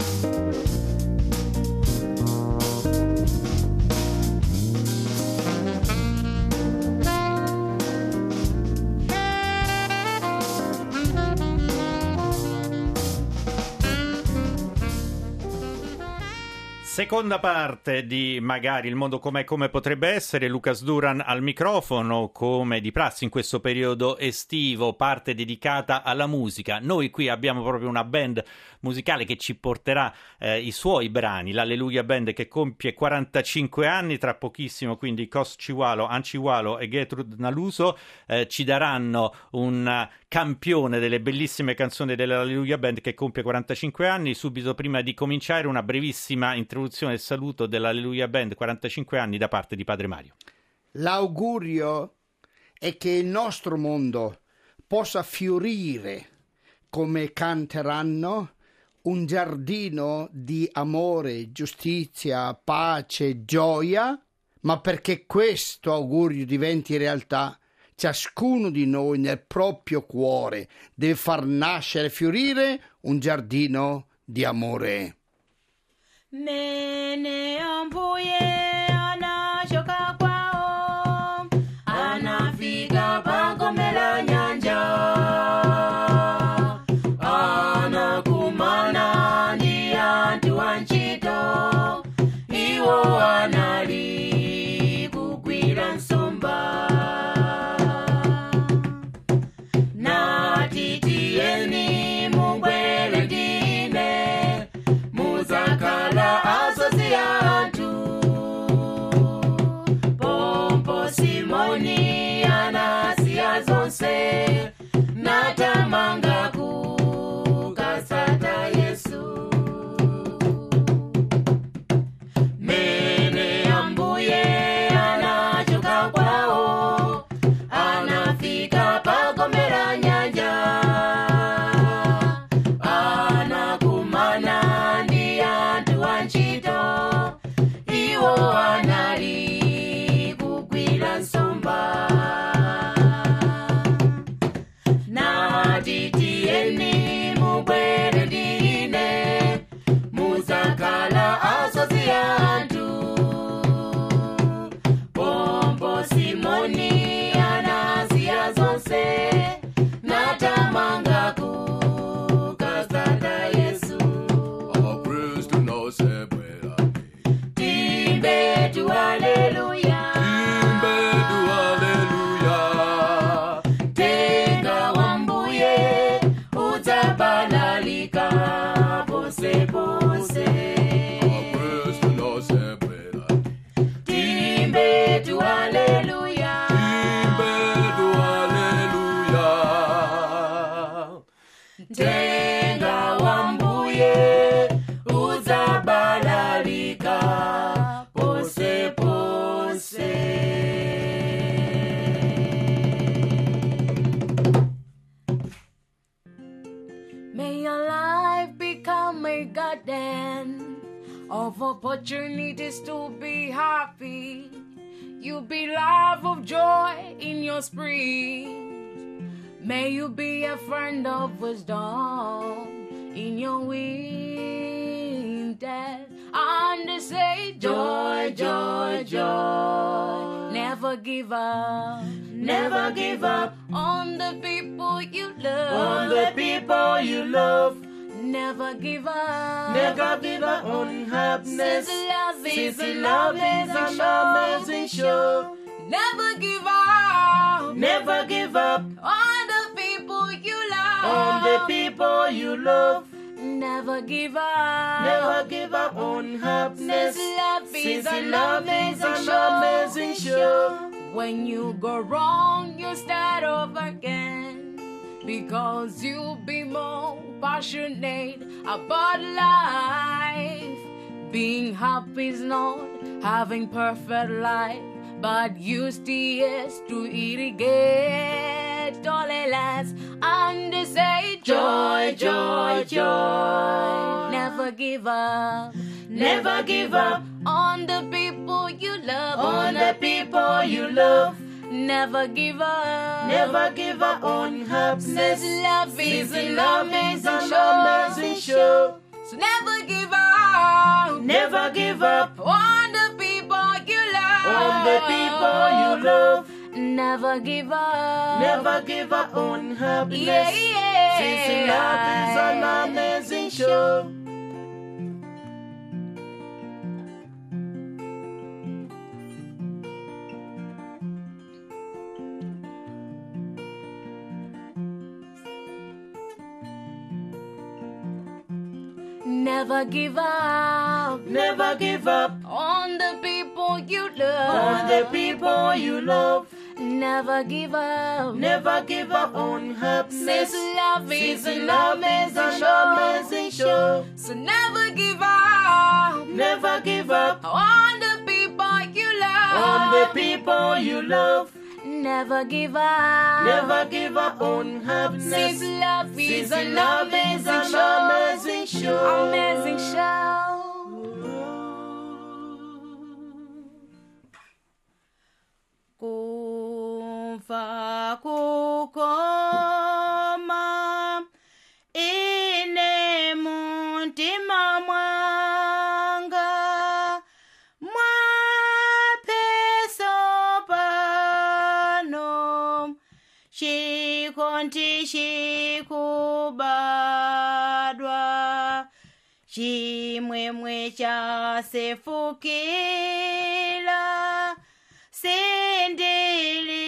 Música Seconda parte di Magari il mondo com'è come potrebbe essere, Lucas Duran al microfono, come di prassi in questo periodo estivo, parte dedicata alla musica. Noi qui abbiamo proprio una band musicale che ci porterà eh, i suoi brani, l'Alleluia Band che compie 45 anni, tra pochissimo quindi Cos Ciualo, Anciualo e Gertrude Naluso eh, ci daranno un campione delle bellissime canzoni dell'Alleluia Band che compie 45 anni. Subito prima di cominciare una brevissima introduzione e saluto dell'Alleluia Band 45 anni da parte di Padre Mario. L'augurio è che il nostro mondo possa fiorire come canteranno un giardino di amore, giustizia, pace, gioia, ma perché questo augurio diventi realtà, ciascuno di noi nel proprio cuore deve far nascere e fiorire un giardino di amore. Mene ambuye wambuye, udzabalalika pose pose. May your life become a garden of opportunities to be happy. You be love of joy in your spring. May you be a friend of wisdom in your winter. And say joy, joy, joy. Never give up. Never give up on the people you love. On the people you love, Never give up. never give up on happiness. Since love is Since love is an amazing show. Never give up. Never give up the people you love. Never give up. Never give up on happiness. Since love is Since an love is an show. amazing show. When you go wrong, you start over again. Because you'll be more passionate about life. Being happy is not having perfect life, but you still to irrigate tolerance and say joy, joy, joy. Never give up. Never give up on the people you love. on the people you love. Never give up. Never give up on happiness. Love is an is amazing show. amazing show. So never give up. Never give up on the people you love. on the people you love. Never give up. Never give up on happiness. Yeah, yeah. Since love is an amazing show. Never give up Never give up on the people you love. on the people you love. Never give up. Never give up on happiness. Since love is Since an love is amazing an show. amazing show. So never give up Never give up on the people you love. on the people you love. Never give up. Never give up on happiness. Since love is Since an love is amazing an show. amazing show. Amazing show. Kumfa kukoma ine muntima mwanga mwapeso pano chikondi chikubadwa chimwemwe chasefukila sindilisondeka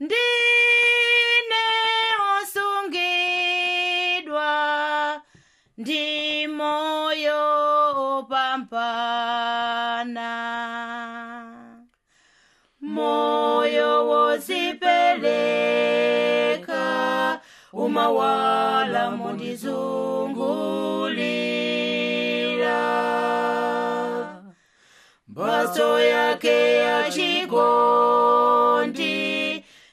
ndine osungidwa ndi moyo opampana. Moyo wozipeleka umawala mundizungulira mphatso yake ya chikondi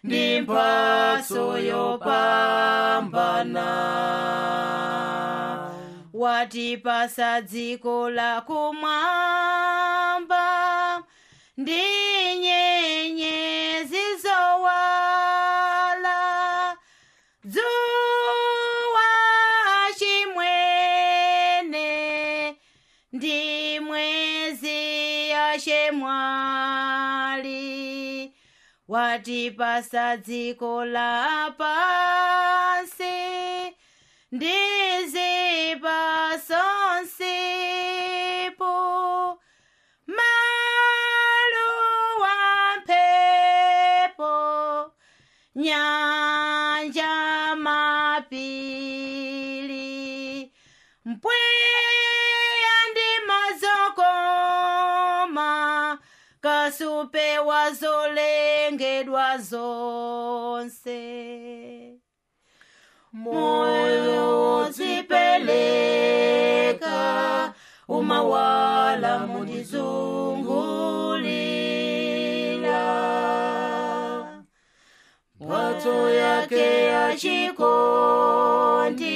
ndi mphatso yopambana watipasa dziko la kumwamba ndi nyenyezi watipasa dziko la pansi ndi zipasonsipo maluwa mphepo nyanja kasupe wazolengedwa zonse. Moyo wozipeleka umawala mundizungulira mphatso yake ya chikondi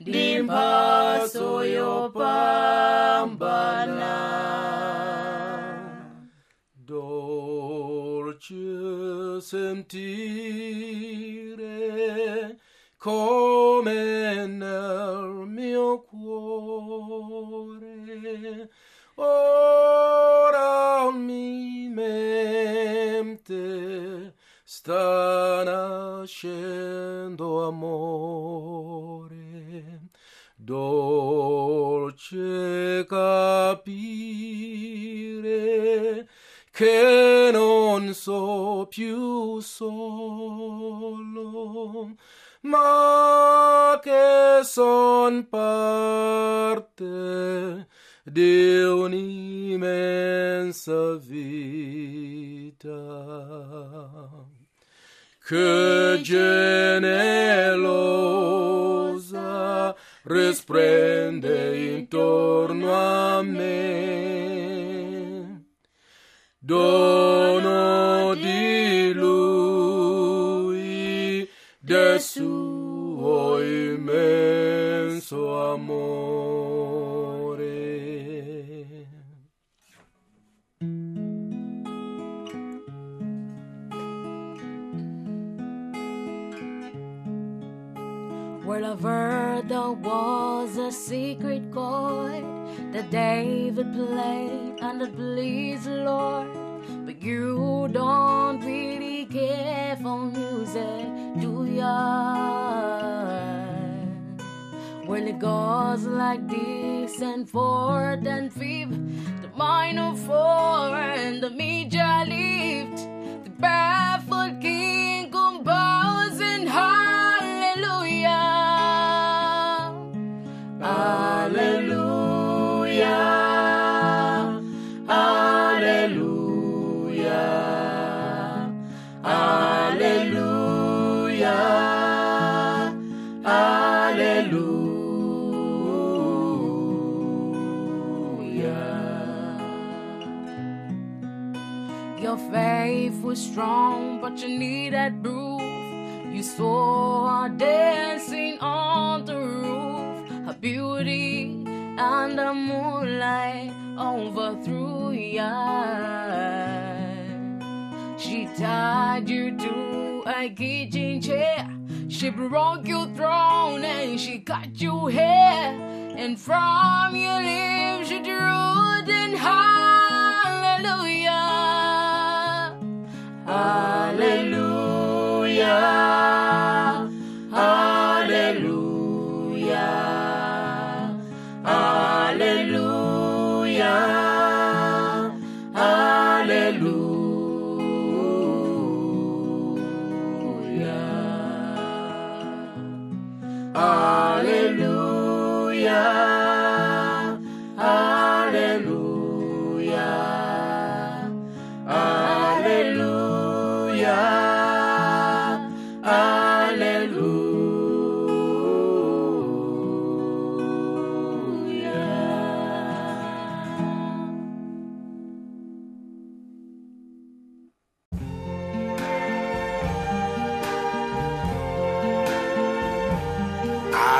ndi mphatso yopambana sentire come nel mio cuore. Ora mi mente sta nascendo amore. Dolce capire che solo ma che son parte di un'immensa vita che genealosa risplende intorno a me dono I've there was a secret chord that David played and it pleased the Lord. But you don't really care for music, do ya? Well, it goes like this and fourth and fifth, the minor Your faith was strong, but you needed proof. You saw her dancing on the roof, her beauty and the moonlight overthrew ya. She tied you to a kitchen chair. She broke your throne and she cut your hair. And from your lips she drew in hallelujah. Hallelujah. Hallelujah. Hallelujah. Hallelujah.